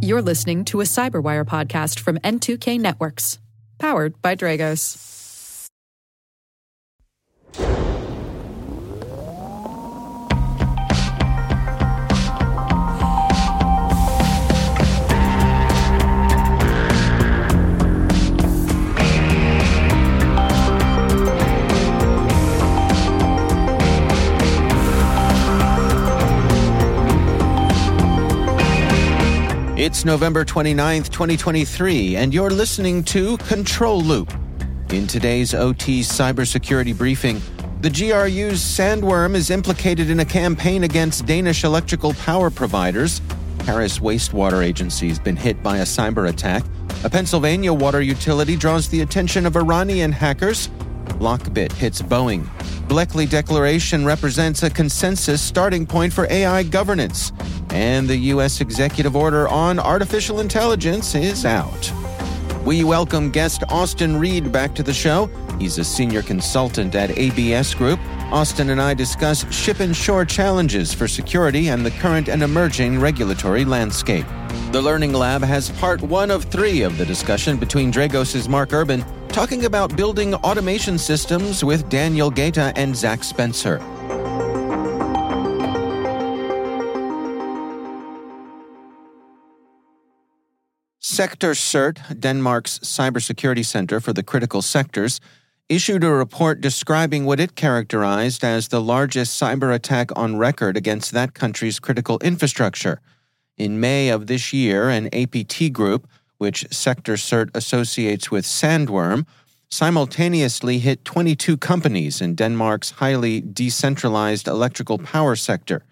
You're listening to a Cyberwire podcast from N2K Networks, powered by Dragos. It's November 29th, 2023, and you're listening to Control Loop. In today's OT cybersecurity briefing, the GRU's Sandworm is implicated in a campaign against Danish electrical power providers. Paris Wastewater Agency has been hit by a cyber attack. A Pennsylvania water utility draws the attention of Iranian hackers. Lockbit hits Boeing. Bletchley Declaration represents a consensus starting point for AI governance and the U.S. executive order on artificial intelligence is out. We welcome guest Austin Reid back to the show. He's a senior consultant at ABS Group. Austin and I discuss ship and shore challenges for security and the current and emerging regulatory landscape. The Learning Lab has part one of three of the discussion between Dragos' Mark Urban talking about building automation systems with Daniel Gaeta and Zach Spencer. SektorCERT, Denmark's cybersecurity center for the critical sectors, issued a report describing what it characterized as the largest cyber attack on record against that country's critical infrastructure. In May of this year, an APT group, which SektorCERT associates with Sandworm, simultaneously hit 22 companies in Denmark's highly decentralized electrical power sector.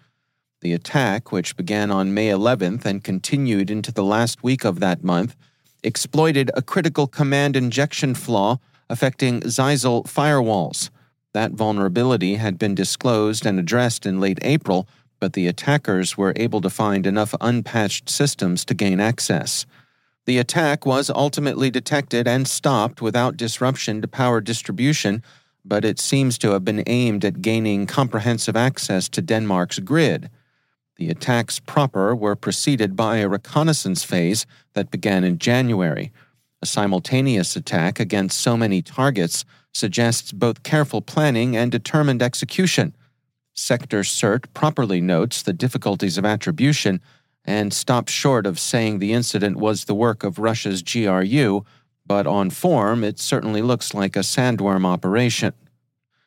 The attack, which began on May 11th and continued into the last week of that month, exploited a critical command injection flaw affecting Zyxel firewalls. That vulnerability had been disclosed and addressed in late April, but the attackers were able to find enough unpatched systems to gain access. The attack was ultimately detected and stopped without disruption to power distribution, but it seems to have been aimed at gaining comprehensive access to Denmark's grid. The attacks proper were preceded by a reconnaissance phase that began in January. A simultaneous attack against so many targets suggests both careful planning and determined execution. SektorCERT properly notes the difficulties of attribution and stopped short of saying the incident was the work of Russia's GRU, but on form it certainly looks like a sandworm operation.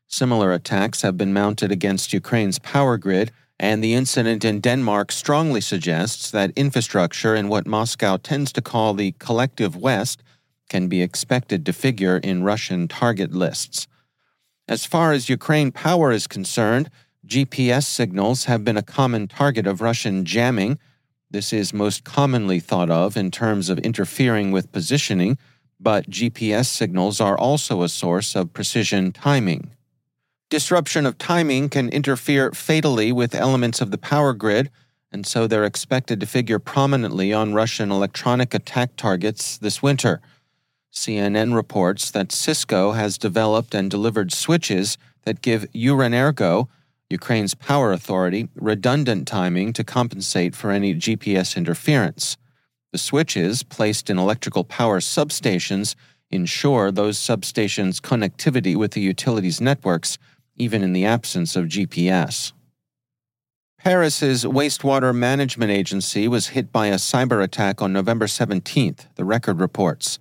Similar attacks have been mounted against Ukraine's power grid and the incident in Denmark strongly suggests that infrastructure in what Moscow tends to call the collective West can be expected to figure in Russian target lists. As far as Ukraine power is concerned, GPS signals have been a common target of Russian jamming. This is most commonly thought of in terms of interfering with positioning, but GPS signals are also a source of precision timing. Disruption of timing can interfere fatally with elements of the power grid, and so they're expected to figure prominently on Russian electronic attack targets this winter. CNN reports that Cisco has developed and delivered switches that give Ukrenergo, Ukraine's power authority, redundant timing to compensate for any GPS interference. The switches, placed in electrical power substations, ensure those substations' connectivity with the utilities networks even in the absence of GPS. Paris's wastewater management agency was hit by a cyber attack on November 17th, the record reports.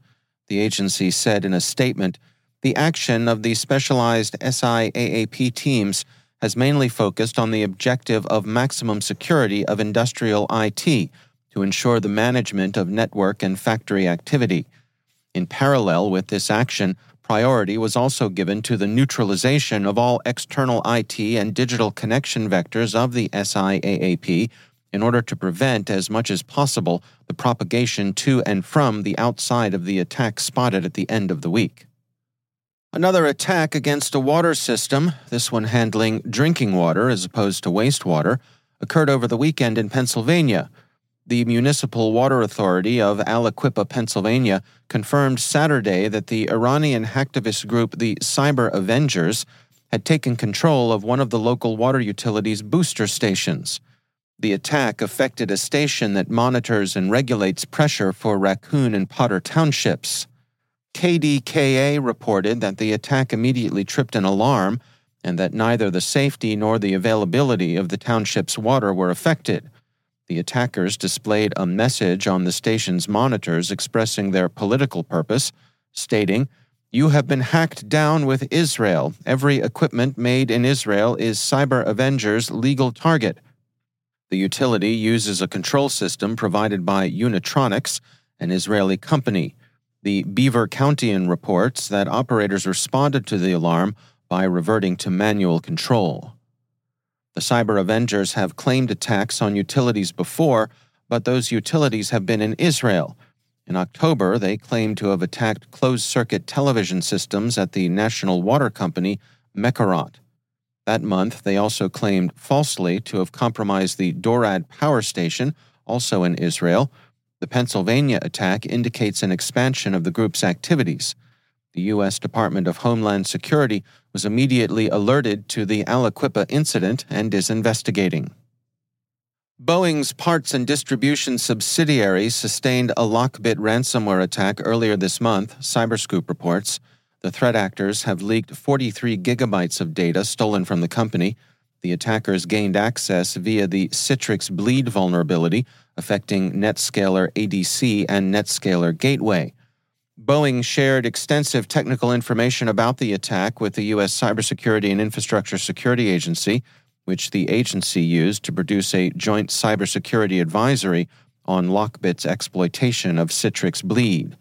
The agency said in a statement the action of the specialized SIAAP teams has mainly focused on the objective of maximum security of industrial IT to ensure the management of network and factory activity. In parallel with this action, Priority was also given to the neutralization of all external IT and digital connection vectors of the SIAAP in order to prevent as much as possible the propagation to and from the outside of the attack spotted at the end of the week. Another attack against a water system, this one handling drinking water as opposed to wastewater, occurred over the weekend in Pennsylvania the Municipal Water Authority of Aliquippa, Pennsylvania, confirmed Saturday that the Iranian hacktivist group, the Cyber Avengers, had taken control of one of the local water utility's booster stations. The attack affected a station that monitors and regulates pressure for Raccoon and Potter townships. KDKA reported that the attack immediately tripped an alarm and that neither the safety nor the availability of the township's water were affected. The attackers displayed a message on the station's monitors expressing their political purpose, stating, You have been hacked down with Israel. Every equipment made in Israel is Cyber Avenger's legal target. The utility uses a control system provided by Unitronics, an Israeli company. The Beaver Countian reports that operators responded to the alarm by reverting to manual control. The Cyber Avengers have claimed attacks on utilities before, but those utilities have been in Israel. In October, they claimed to have attacked closed circuit television systems at the national water company, Mekorot. That month, they also claimed falsely to have compromised the Dorad power station, also in Israel. The Pennsylvania attack indicates an expansion of the group's activities the U.S. Department of Homeland Security was immediately alerted to the Aliquippa incident and is investigating. Boeing's parts and distribution subsidiary sustained a Lockbit ransomware attack earlier this month, Cyberscoop reports. The threat actors have leaked 43 gigabytes of data stolen from the company. The attackers gained access via the Citrix Bleed vulnerability, affecting NetScaler ADC and NetScaler Gateway. Boeing shared extensive technical information about the attack with the U.S. Cybersecurity and Infrastructure Security Agency, which the agency used to produce a joint cybersecurity advisory on Lockbit's exploitation of Citrix Bleed.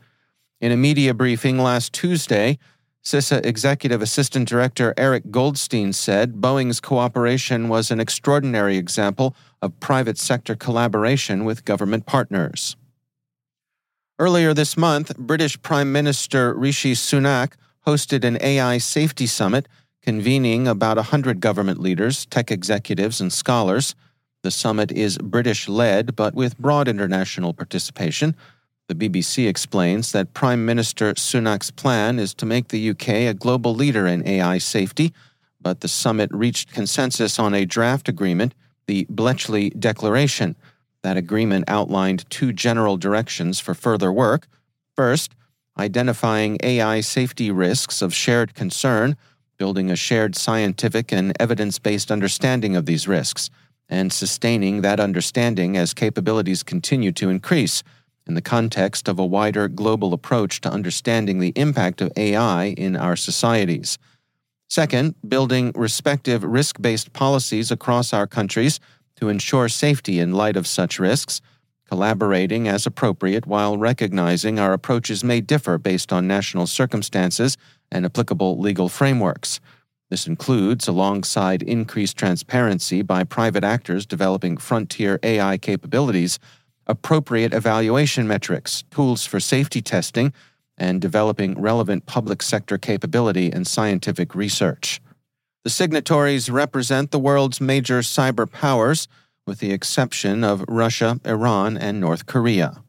In a media briefing last Tuesday, CISA Executive Assistant Director Eric Goldstein said Boeing's cooperation was an extraordinary example of private sector collaboration with government partners. Earlier this month, British Prime Minister Rishi Sunak hosted an AI safety summit convening about 100 government leaders, tech executives, and scholars. The summit is British led, but with broad international participation. The BBC explains that Prime Minister Sunak's plan is to make the UK a global leader in AI safety, but the summit reached consensus on a draft agreement, the Bletchley Declaration that agreement outlined two general directions for further work. First, identifying AI safety risks of shared concern, building a shared scientific and evidence based understanding of these risks, and sustaining that understanding as capabilities continue to increase in the context of a wider global approach to understanding the impact of AI in our societies. Second, building respective risk based policies across our countries to ensure safety in light of such risks, collaborating as appropriate while recognizing our approaches may differ based on national circumstances and applicable legal frameworks. This includes, alongside increased transparency by private actors developing frontier AI capabilities, appropriate evaluation metrics, tools for safety testing, and developing relevant public sector capability and scientific research. The signatories represent the world's major cyber powers, with the exception of Russia, Iran, and North Korea.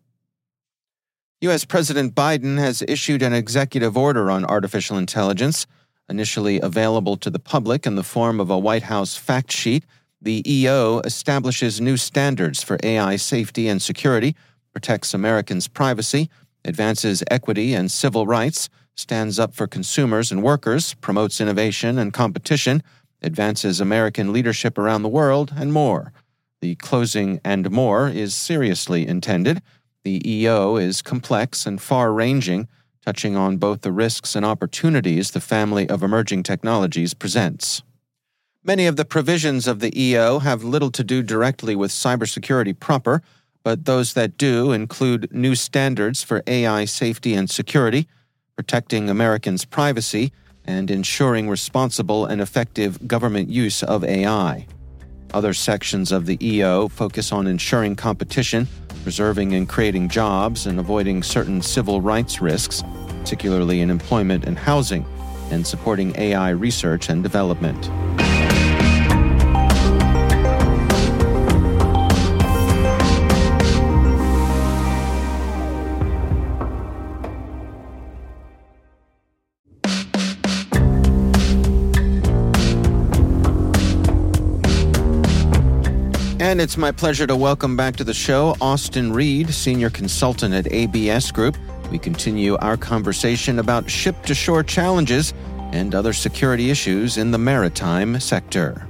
U.S. President Biden has issued an executive order on artificial intelligence. Initially available to the public in the form of a White House fact sheet, the EO establishes new standards for AI safety and security, protects Americans' privacy, advances equity and civil rights, stands up for consumers and workers, promotes innovation and competition, advances American leadership around the world, and more. The closing and more is seriously intended. The EO is complex and far ranging, touching on both the risks and opportunities the family of emerging technologies presents. Many of the provisions of the EO have little to do directly with cybersecurity proper, but those that do include new standards for AI safety and security, protecting Americans' privacy, and ensuring responsible and effective government use of AI. Other sections of the EO focus on ensuring competition, preserving and creating jobs, and avoiding certain civil rights risks, particularly in employment and housing, and supporting AI research and development. And it's my pleasure to welcome back to the show Austin Reid, Senior Consultant at ABS Group. We continue our conversation about ship to shore challenges and other security issues in the maritime sector.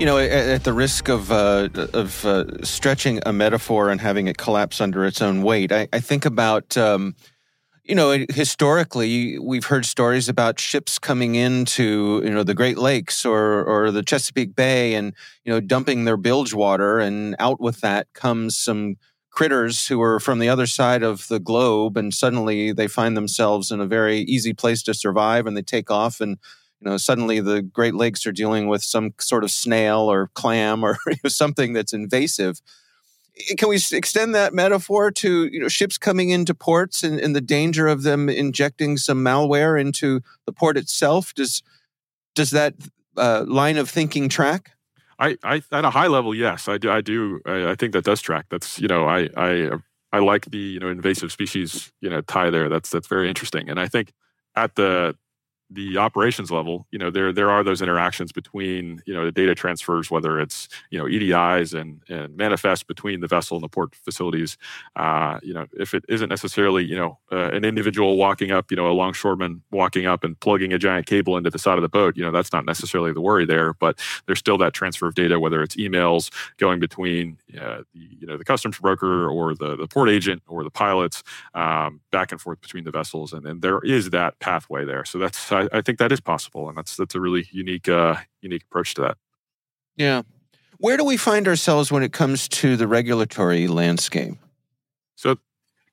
You know, at, the risk of uh, of uh, stretching a metaphor and having it collapse under its own weight, I, I think about um, you know, historically, we've heard stories about ships coming into, you know, the Great Lakes or, or the Chesapeake Bay and, you know, dumping their bilge water. And out with that comes some critters who are from the other side of the globe. And suddenly they find themselves in a very easy place to survive and they take off. And, you know, suddenly the Great Lakes are dealing with some sort of snail or clam or something that's invasive can we extend that metaphor to you know ships coming into ports and, and, the danger of them injecting some malware into the port itself? Does does that uh, line of thinking track? I, I, at a high level, yes, I do. I do. I, I think that does track. That's you know, I, I, I like the you know invasive species you know tie there. That's that's very interesting. And I think at the the operations level, you know, there there are those interactions between, you know, the data transfers, whether it's, you know, EDIs and and manifest between the vessel and the port facilities. Uh, you know, if it isn't necessarily, you know, uh, an individual walking up, you know, a longshoreman walking up and plugging a giant cable into the side of the boat, you know, that's not necessarily the worry there, but there's still that transfer of data, whether it's emails going between, uh, the, you know, the customs broker or the the port agent or the pilots um, back and forth between the vessels, and, and there is that pathway there. So that's I, I, think that is possible, and that's that's a really unique uh, unique approach to that. Yeah, where do we find ourselves when it comes to the regulatory landscape? So,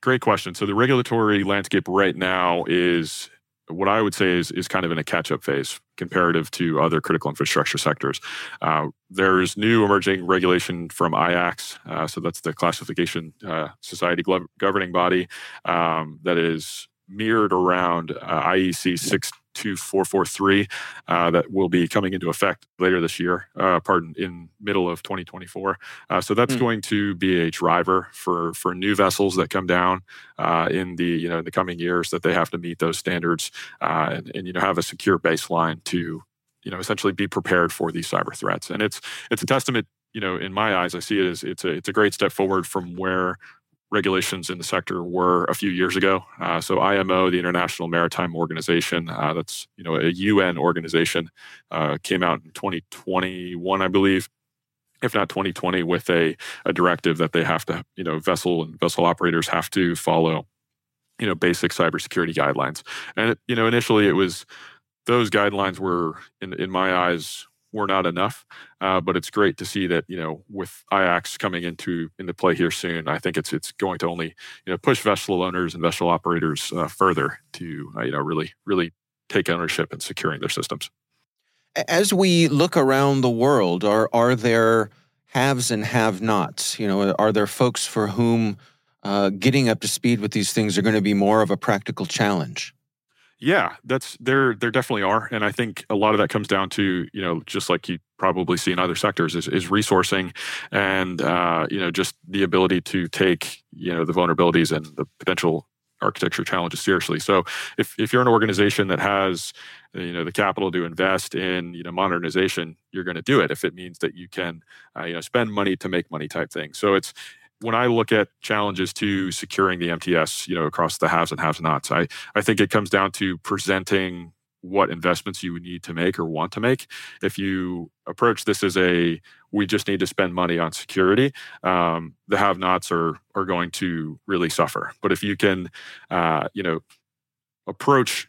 great question. So the regulatory landscape right now is what I would say is is kind of in a catch up phase comparative to other critical infrastructure sectors. Uh, there's new emerging regulation from IACS, uh, so that's the classification uh, society governing body um, that is mirrored around uh, IEC 62443 uh, that will be coming into effect later this year, uh, pardon, in middle of 2024. Uh, so that's mm. going to be a driver for for new vessels that come down uh, in the you know in the coming years that they have to meet those standards uh, and, and you know have a secure baseline to you know essentially be prepared for these cyber threats. And it's it's a testament you know, in my eyes, I see it as it's a it's a great step forward from where regulations in the sector were a few years ago. Uh, so IMO, the International Maritime Organization, uh, that's you know a UN organization, uh, came out in 2021, I believe, if not 2020, with a, a directive that they have to you know vessel and vessel operators have to follow you know basic cybersecurity guidelines. And you know initially it was those guidelines were in in my eyes were not enough. Uh, but it's great to see that you know with IACS coming into into play here soon, I think it's it's going to only you know push vessel owners and vessel operators uh, further to uh, you know really really take ownership and securing their systems. As we look around the world, are are there haves and have-nots? You know, are there folks for whom uh, getting up to speed with these things are going to be more of a practical challenge? Yeah, that's there. There definitely are, and I think a lot of that comes down to you know just like you probably see in other sectors is, is resourcing, and uh, you know just the ability to take you know the vulnerabilities and the potential architecture challenges seriously. So if if you're an organization that has you know the capital to invest in you know modernization, you're going to do it if it means that you can uh, you know spend money to make money type thing. So it's when I look at challenges to securing the MTS, you know, across the haves and haves nots, I, I think it comes down to presenting what investments you need to make or want to make. If you approach this as a we just need to spend money on security, um, the have-nots are are going to really suffer. But if you can, uh, you know, approach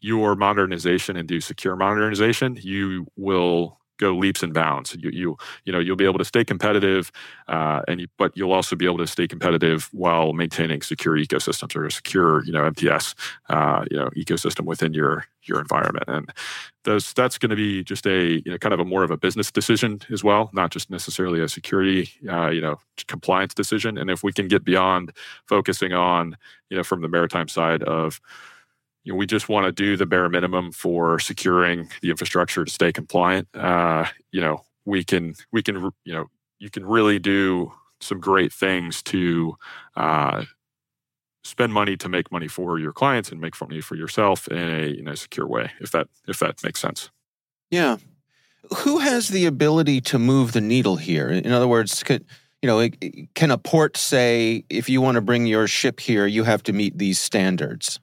your modernization and do secure modernization, you will go leaps and bounds. You you you know you'll be able to stay competitive, uh, and you, but you'll also be able to stay competitive while maintaining secure ecosystems or a secure you know MTS uh, you know ecosystem within your your environment. And those that's going to be just a you know kind of a more of a business decision as well, not just necessarily a security uh, you know compliance decision. And if we can get beyond focusing on you know from the maritime side of you know, we just want to do the bare minimum for securing the infrastructure to stay compliant. Uh, you know, we can we can you know you can really do some great things to uh, spend money to make money for your clients and make money for yourself in a in a secure way. If that if that makes sense. Yeah. Who has the ability to move the needle here? In other words, could, you know, can a port say if you want to bring your ship here, you have to meet these standards?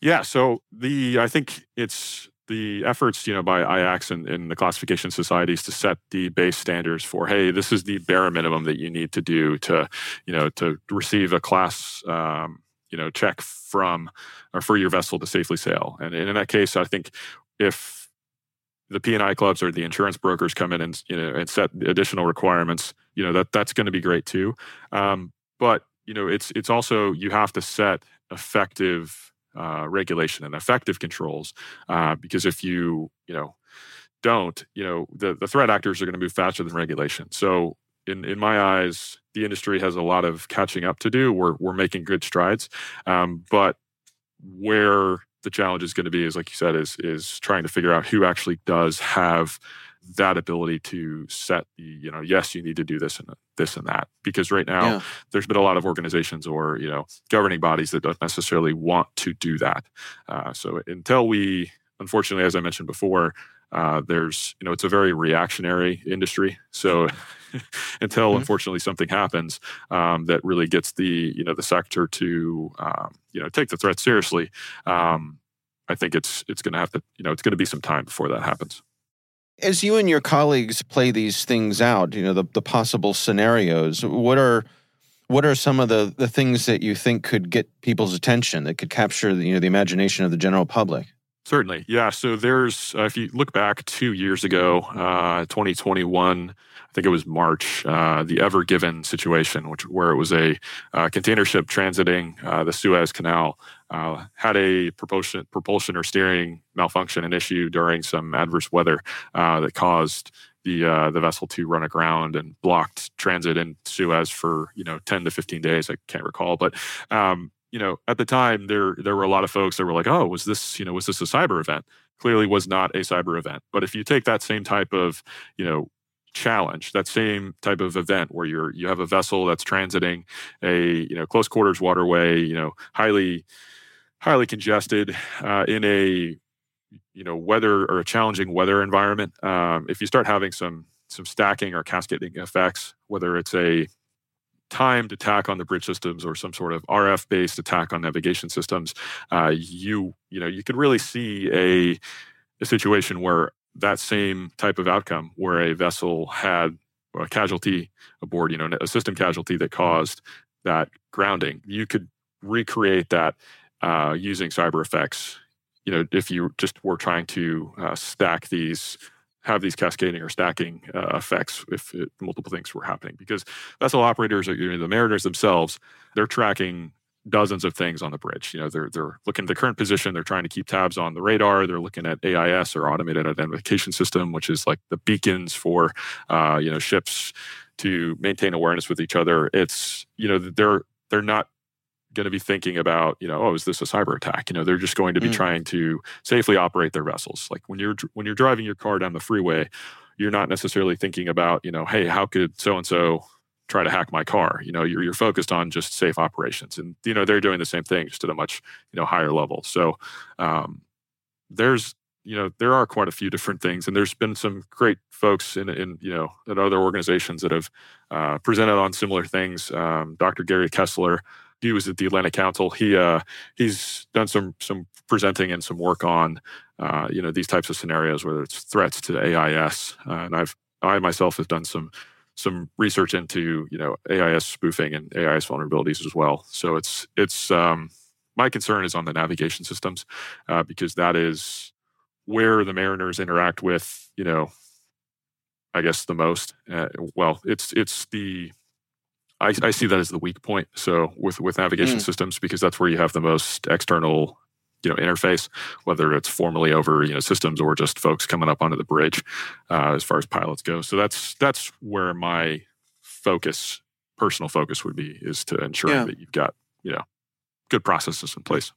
Yeah, so the I think it's the efforts, you know, by IACS and, and, the classification societies to set the base standards for, hey, this is the bare minimum that you need to do to, you know, to receive a class, um, you know, check from or for your vessel to safely sail. And, in that case, I think if the P&I clubs or the insurance brokers come in and you know and set additional requirements, you know that that's going to be great too. Um, but you know, it's it's also you have to set effective uh, regulation and effective controls. Uh, because if you, you know, don't, you know, the, the threat actors are going to move faster than regulation. So in, in my eyes, the industry has a lot of catching up to do. We're, we're making good strides. Um, but where the challenge is going to be is, like you said, is, is trying to figure out who actually does have that ability to set the you know yes you need to do this and this and that. Because right now yeah. there's been a lot of organizations or you know governing bodies that don't necessarily want to do that. Uh, so until we unfortunately as i mentioned before uh, there's you know it's a very reactionary industry. So until mm-hmm. unfortunately something happens um, that really gets the you know the sector to um, you know take the threat seriously um, i think it's it's going to have to you know it's going to be some time before that happens as you and your colleagues play these things out, you know, the, the possible scenarios, what are what are some of the, the things that you think could get people's attention that could capture the, you know the imagination of the general public? Certainly, yeah. So there's uh, if you look back two years ago, uh, 2021. I think it was March, uh, the Ever Given situation, which where it was a uh, container ship transiting uh, the Suez Canal, uh, had a propulsion, propulsion or steering malfunction, and issue during some adverse weather uh, that caused the uh, the vessel to run aground and blocked transit in Suez for you know 10 to 15 days. I can't recall, but um, you know at the time there there were a lot of folks that were like, oh, was this you know was this a cyber event? Clearly was not a cyber event. But if you take that same type of you know challenge that same type of event where you're you have a vessel that's transiting a you know close quarters waterway you know highly highly congested uh, in a you know weather or a challenging weather environment. Um, if you start having some some stacking or cascading effects whether it's a timed attack on the bridge systems or some sort of RF based attack on navigation systems, uh, you you know you could really see a a situation where that same type of outcome where a vessel had a casualty aboard, you know, a system casualty that caused that grounding. You could recreate that uh, using cyber effects. You know, if you just were trying to uh, stack these, have these cascading or stacking uh, effects if it, multiple things were happening, because vessel operators, or you know, the mariners themselves, they're tracking dozens of things on the bridge. You know, they're they're looking at the current position. They're trying to keep tabs on the radar. They're looking at AIS or automated identification system, which is like the beacons for uh, you know ships to maintain awareness with each other. It's you know they're they're not going to be thinking about you know oh is this a cyber attack you know they're just going to be mm. trying to safely operate their vessels like when you're when you're driving your car down the freeway you're not necessarily thinking about you know hey how could so and so try to hack my car. You know, you're, you're focused on just safe operations, and you know they're doing the same thing just at a much you know higher level. So um, there's you know there are quite a few different things, and there's been some great folks in in you know at other organizations that have uh, presented on similar things. Um, Dr. Gary Kessler. He was at the Atlantic Council. He uh, he's done some some presenting and some work on uh, you know these types of scenarios, whether it's threats to AIS, uh, and I've I myself have done some some research into you know AIS spoofing and AIS vulnerabilities as well. So it's it's um, my concern is on the navigation systems uh, because that is where the mariners interact with you know I guess the most. Uh, well, it's it's the I, I, see that as the weak point. So with with navigation mm. systems because that's where you have the most external you know interface, whether it's formally over you know systems or just folks coming up onto the bridge, uh, as far as pilots go. So that's that's where my focus, personal focus, would be is to ensure yeah. that you've got you know good processes in place.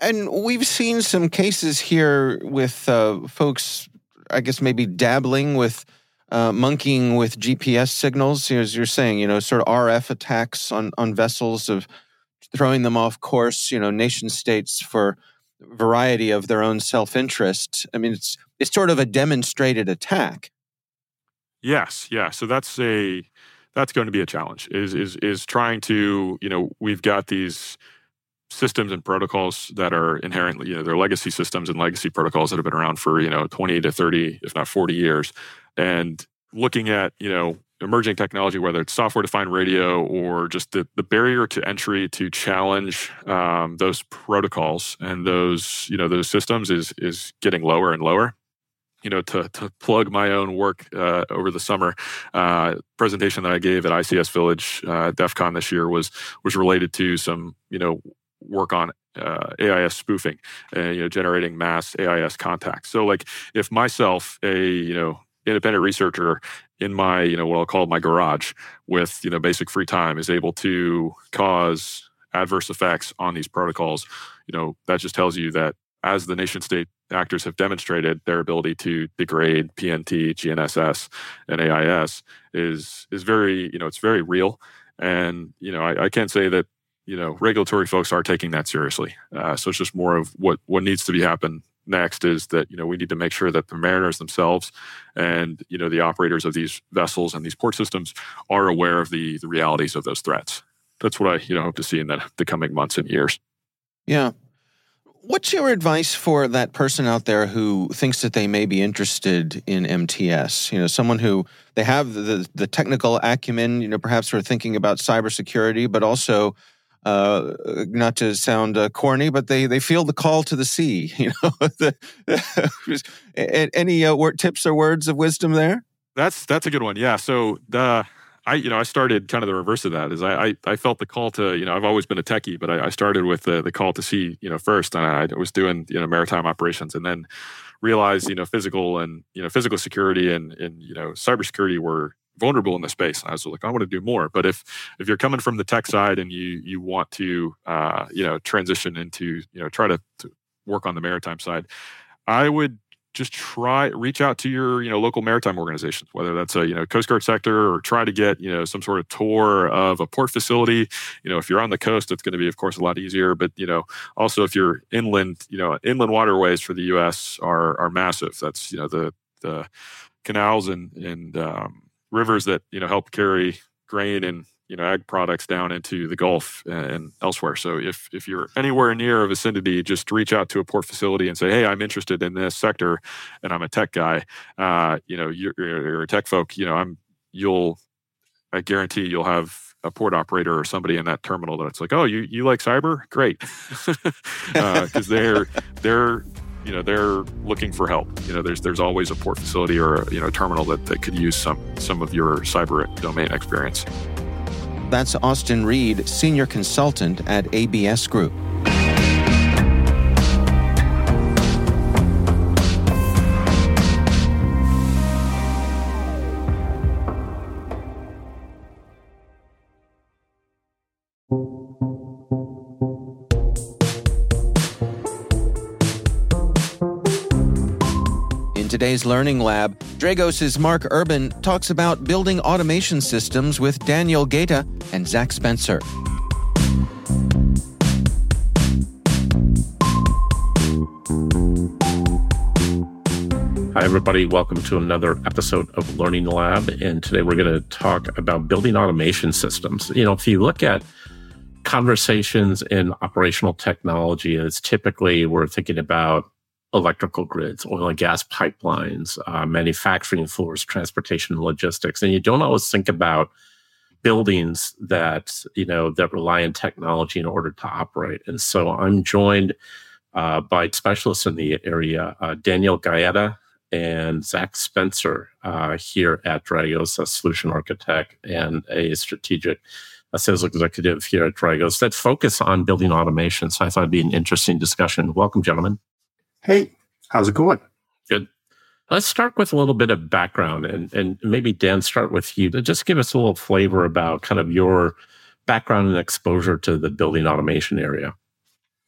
And we've seen some cases here with uh, folks, I guess maybe dabbling with. Uh, monkeying with GPS signals, as you're saying, you know, sort of RF attacks on on vessels of throwing them off course, you know, nation states for variety of their own self-interest. I mean, it's it's sort of a demonstrated attack. Yes, yeah. So that's a that's going to be a challenge. Is is is trying to you know we've got these systems and protocols that are inherently you know they're legacy systems and legacy protocols that have been around for you know 20 to 30 if not 40 years and looking at you know emerging technology whether it's software defined radio or just the, the barrier to entry to challenge um, those protocols and those you know those systems is is getting lower and lower you know, to, to plug my own work uh, over the summer, uh, presentation that I gave at ICS Village uh, DEF CON this year was was related to some, you know, work on uh, AIS spoofing, and you know, generating mass AIS contacts. So, like, if myself, a you know, independent researcher in my you know what I'll call my garage with you know basic free time is able to cause adverse effects on these protocols, you know, that just tells you that as the nation state actors have demonstrated their ability to degrade PNT, GNSS, and AIS is is very you know it's very real, and you know I, I can't say that you know regulatory folks are taking that seriously. Uh, so it's just more of what what needs to be happen next is that you know we need to make sure that the mariners themselves and you know the operators of these vessels and these port systems are aware of the the realities of those threats. That's what I you know hope to see in the, the coming months and years. Yeah. What's your advice for that person out there who thinks that they may be interested in MTS? You know, someone who they have the the technical acumen, you know, perhaps we're thinking about cybersecurity, but also uh, not to sound uh, corny, but they they feel the call to the sea. You know, the, any uh, tips or words of wisdom there? That's that's a good one. Yeah. So the I you know I started kind of the reverse of that. Is I I, I felt the call to you know I've always been a techie, but I, I started with the the call to sea you know first, and I, I was doing you know maritime operations, and then realized you know physical and you know physical security and and you know cybersecurity were vulnerable in the space. And I was like, I want to do more. But if if you're coming from the tech side and you you want to uh, you know transition into you know try to, to work on the maritime side, I would just try reach out to your you know local maritime organizations whether that's a you know coast guard sector or try to get you know some sort of tour of a port facility you know if you're on the coast it's going to be of course a lot easier but you know also if you're inland you know inland waterways for the US are are massive that's you know the the canals and and um, rivers that you know help carry grain and you know ag products down into the Gulf and elsewhere. So if if you're anywhere near a vicinity, just reach out to a port facility and say, "Hey, I'm interested in this sector, and I'm a tech guy. Uh, you know, you're, you're a tech folk. You know, I'm you'll I guarantee you'll have a port operator or somebody in that terminal that's like, oh, you you like cyber? Great, because uh, they're they're you know they're looking for help. You know, there's there's always a port facility or you know terminal that, that could use some some of your cyber domain experience. That's Austin Reid, senior consultant at ABS Group. Today's Learning Lab, Dragos' Mark Urban talks about building automation systems with Daniel Gaeta and Zach Spencer. Hi, everybody. Welcome to another episode of Learning Lab. And today we're going to talk about building automation systems. You know, if you look at conversations in operational technology, it's typically we're thinking about electrical grids, oil and gas pipelines, uh, manufacturing floors, transportation, logistics. And you don't always think about buildings that you know that rely on technology in order to operate. And so I'm joined uh, by specialists in the area, uh, Daniel Gaeta and Zach Spencer uh, here at Dragos, a solution architect and a strategic a sales executive here at Dragos that focus on building automation. So I thought it'd be an interesting discussion. Welcome, gentlemen. Hey, how's it going? Good. Let's start with a little bit of background and, and maybe Dan, start with you to just give us a little flavor about kind of your background and exposure to the building automation area.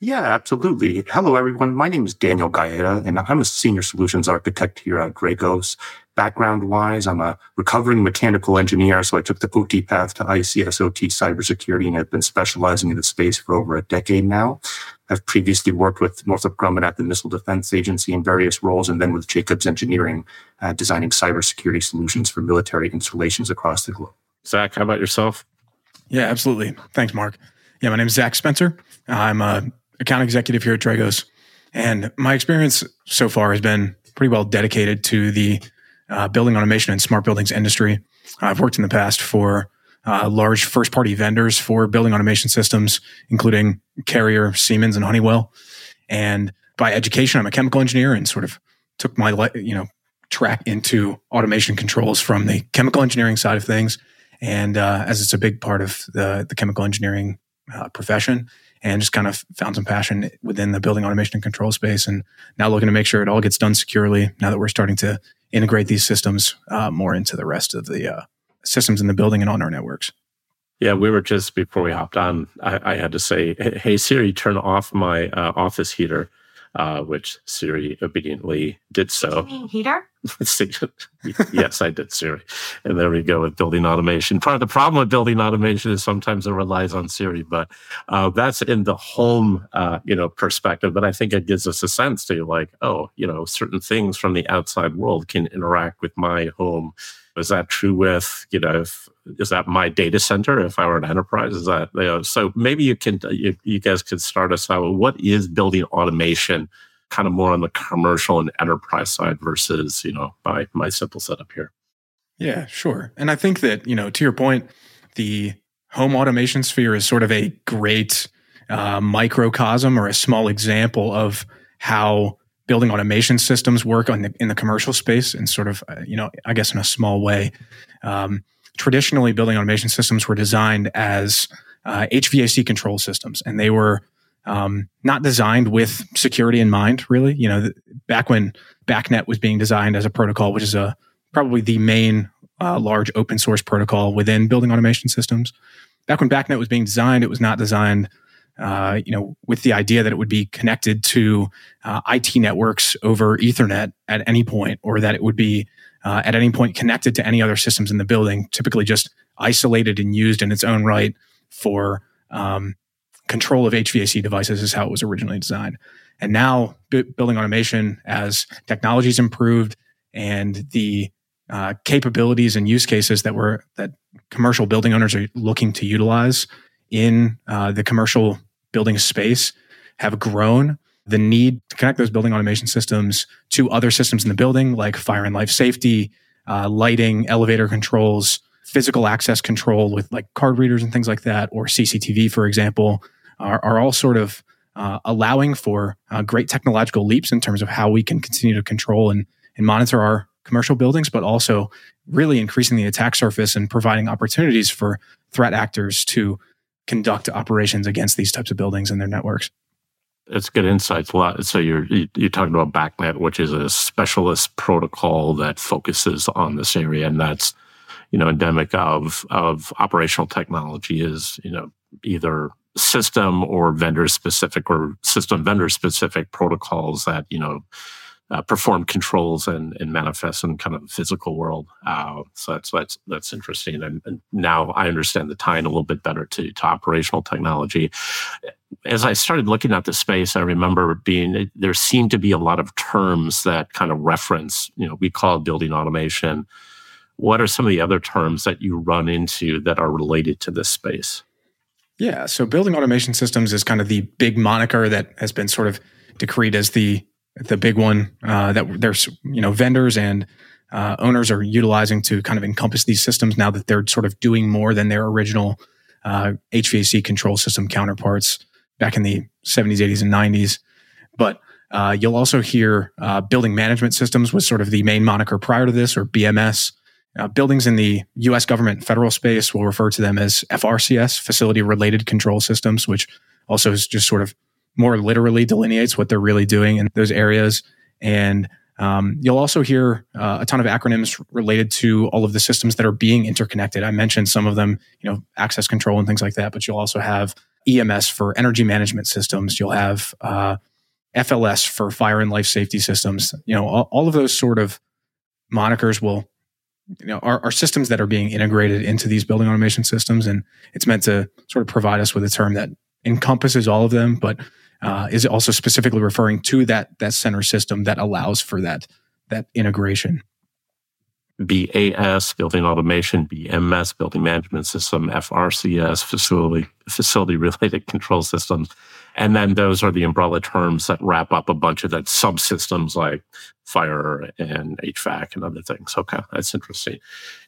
Yeah, absolutely. Hello, everyone. My name is Daniel Gaeta, and I'm a senior solutions architect here at Dragos. Background wise, I'm a recovering mechanical engineer, so I took the OT path to ICS OT cybersecurity and have been specializing in the space for over a decade now. I've previously worked with Northrop Grumman at the Missile Defense Agency in various roles, and then with Jacobs Engineering, uh, designing cybersecurity solutions for military installations across the globe. Zach, how about yourself? Yeah, absolutely. Thanks, Mark. Yeah, my name is Zach Spencer. I'm a account executive here at Dragos, and my experience so far has been pretty well dedicated to the uh, building automation and smart buildings industry. I've worked in the past for uh, large first party vendors for building automation systems, including Carrier, Siemens, and Honeywell. And by education, I'm a chemical engineer and sort of took my, you know, track into automation controls from the chemical engineering side of things. And uh, as it's a big part of the, the chemical engineering uh, profession, and just kind of found some passion within the building automation and control space. And now looking to make sure it all gets done securely now that we're starting to integrate these systems uh, more into the rest of the uh, systems in the building and on our networks. Yeah, we were just before we hopped on. I, I had to say, "Hey Siri, turn off my uh, office heater," uh, which Siri obediently did so. heater? yes, I did, Siri. And there we go with building automation. Part of the problem with building automation is sometimes it relies on Siri, but uh, that's in the home, uh, you know, perspective. But I think it gives us a sense to like, oh, you know, certain things from the outside world can interact with my home. Is that true with, you know, if, is that my data center if I were an enterprise? Is that, you know, so maybe you can, you, you guys could start us out. What is building automation? Kind of more on the commercial and enterprise side versus, you know, my my simple setup here. Yeah, sure. And I think that, you know, to your point, the home automation sphere is sort of a great uh, microcosm or a small example of how building automation systems work on the, in the commercial space and sort of, uh, you know, I guess in a small way. Um, traditionally, building automation systems were designed as uh, HVAC control systems, and they were um, not designed with security in mind, really. You know, back when BACnet was being designed as a protocol, which is a probably the main uh, large open source protocol within building automation systems. Back when BACnet was being designed, it was not designed, uh, you know, with the idea that it would be connected to uh, IT networks over Ethernet at any point, or that it would be uh, at any point connected to any other systems in the building. Typically, just isolated and used in its own right for um, control of HVAC devices is how it was originally designed. And now b- building automation as technology's improved and the uh, capabilities and use cases that were that commercial building owners are looking to utilize in uh, the commercial building space have grown. The need to connect those building automation systems to other systems in the building, like fire and life safety, uh, lighting, elevator controls, physical access control with like card readers and things like that, or CCTV, for example, are, are all sort of uh, allowing for uh, great technological leaps in terms of how we can continue to control and, and monitor our commercial buildings, but also really increasing the attack surface and providing opportunities for threat actors to conduct operations against these types of buildings and their networks. It's good insights. A lot. So you're you're talking about BACnet, which is a specialist protocol that focuses on this area, and that's you know endemic of of operational technology is you know either system or vendor specific or system vendor specific protocols that you know uh, perform controls and, and manifest in kind of the physical world. Uh, so that's that's that's interesting. And, and, now I understand the tie in a little bit better to, to operational technology. As I started looking at the space, I remember being there seemed to be a lot of terms that kind of reference. You know, we call building automation. What are some of the other terms that you run into that are related to this space? Yeah. So building automation systems is kind of the big moniker that has been sort of decreed as the the big one uh, that there's you know vendors and uh, owners are utilizing to kind of encompass these systems now that they're sort of doing more than their original uh, HVAC control system counterparts back in the 70s, 80s, and 90s. But uh, you'll also hear uh, building management systems was sort of the main moniker prior to this, or BMS. Uh, buildings in the US government federal space will refer to them as FRCS, facility related control systems, which also is just sort of more literally delineates what they're really doing in those areas. And um, you'll also hear uh, a ton of acronyms related to all of the systems that are being interconnected. I mentioned some of them, you know, access control and things like that, but you'll also have EMS for energy management systems. You'll have uh, FLS for fire and life safety systems. You know, all, all of those sort of monikers will, you know, are, are, systems that are being integrated into these building automation systems, and it's meant to sort of provide us with a term that encompasses all of them, but uh, is also specifically referring to that that center system that allows for that that integration. BAS, building automation, BMS, building management system, FRCS, facility facility related control systems. And then those are the umbrella terms that wrap up a bunch of that subsystems like fire and HVAC and other things. Okay, that's interesting.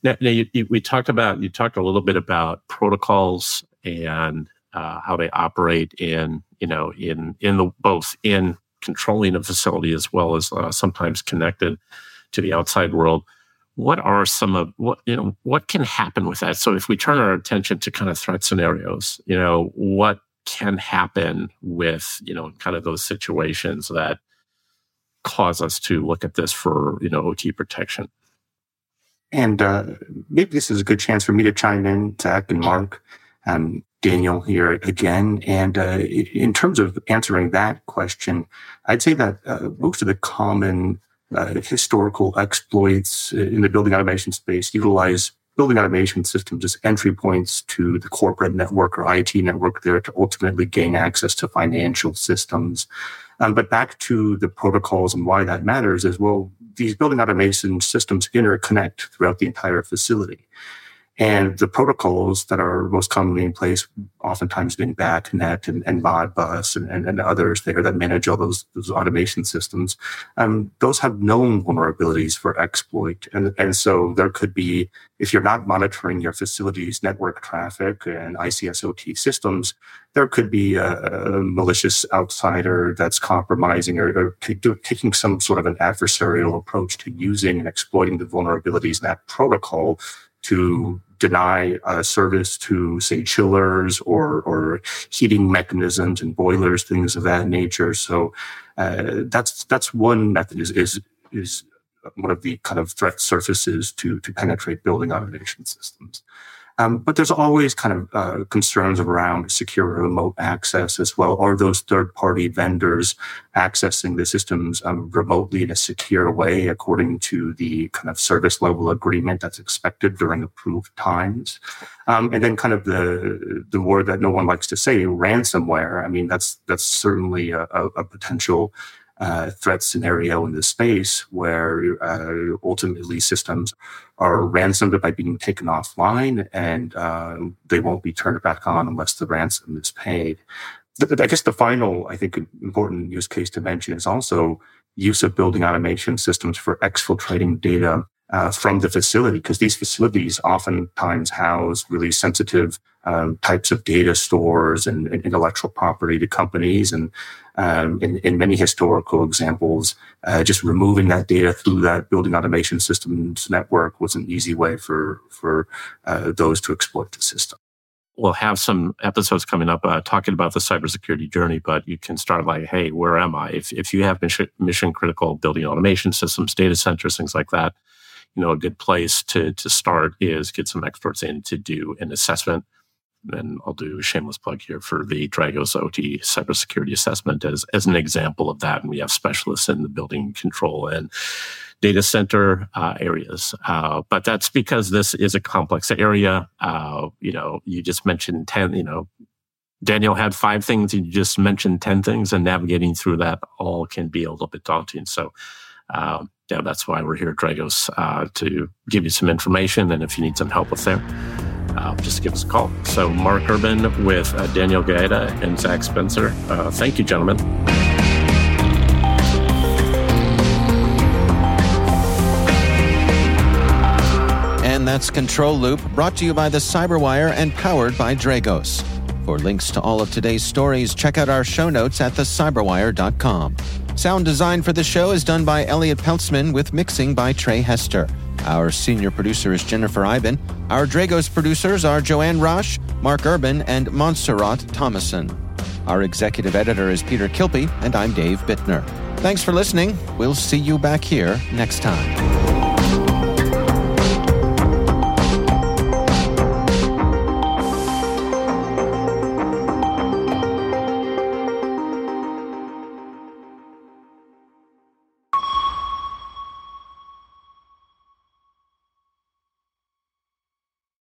Now, now you, you, we talked about you talked a little bit about protocols and uh, how they operate in you know in in the both in controlling a facility as well as uh, sometimes connected to the outside world what are some of what you know what can happen with that so if we turn our attention to kind of threat scenarios you know what can happen with you know kind of those situations that cause us to look at this for you know ot protection. And uh, maybe this is a good chance for me to chime in zach and mark and daniel here again. And uh, in terms of answering that question i'd say that uh, most of the common uh, historical exploits in the building automation space utilize building automation systems as entry points to the corporate network or IT network there to ultimately gain access to financial systems. Um, but back to the protocols and why that matters is well, these building automation systems interconnect throughout the entire facility. And the protocols that are most commonly in place, oftentimes being BACnet and, and Modbus and, and, and, others there that manage all those, those automation systems, um, those have known vulnerabilities for exploit. And, and so there could be, if you're not monitoring your facility's network traffic and ICSOT systems, there could be a, a malicious outsider that's compromising or, or taking some sort of an adversarial approach to using and exploiting the vulnerabilities in that protocol to deny uh, service to, say, chillers or, or heating mechanisms and boilers, things of that nature. So uh, that's that's one method is, is is one of the kind of threat surfaces to to penetrate building automation systems. Um, but there's always kind of uh, concerns around secure remote access as well. Are those third party vendors accessing the systems um, remotely in a secure way according to the kind of service level agreement that's expected during approved times? Um, and then kind of the the word that no one likes to say, ransomware. I mean, that's that's certainly a, a, a potential uh, threat scenario in the space where uh, ultimately systems are ransomed by being taken offline and uh, they won't be turned back on unless the ransom is paid. I guess the final, I think, important use case to mention is also use of building automation systems for exfiltrating data uh, from the facility because these facilities oftentimes house really sensitive um, types of data stores and, and, intellectual property to companies. And um, in, in, many historical examples, uh, just removing that data through that building automation systems network was an easy way for for uh, those to exploit the system. We'll have some episodes coming up uh, talking about the cybersecurity journey, but you can start like, hey, where am I? If, if you have mission, mission critical building automation systems, data centers, things like that, you know, a good place to, to start is get some experts in to do an assessment and I'll do a shameless plug here for the Dragos OT cybersecurity assessment as, as an example of that. And we have specialists in the building control and data center uh, areas. Uh, but that's because this is a complex area. Uh, you know, you just mentioned 10, you know, Daniel had five things. You just mentioned 10 things and navigating through that all can be a little bit daunting. So, uh, yeah, that's why we're here at Dragos, uh, to give you some information. And if you need some help with there, uh, just give us a call. So, Mark Urban with uh, Daniel Gaeta and Zach Spencer. Uh, thank you, gentlemen. And that's Control Loop, brought to you by the Cyberwire and powered by Dragos. For links to all of today's stories, check out our show notes at thecyberwire.com. Sound design for the show is done by Elliott Peltzman with mixing by Trey Hester. Our senior producer is Jennifer Eiben. Our Dragos producers are Joanne Rasch, Mark Urban, and Montserrat Thomason. Our executive editor is Peter Kilpe, and I'm Dave Bittner. Thanks for listening. We'll see you back here next time.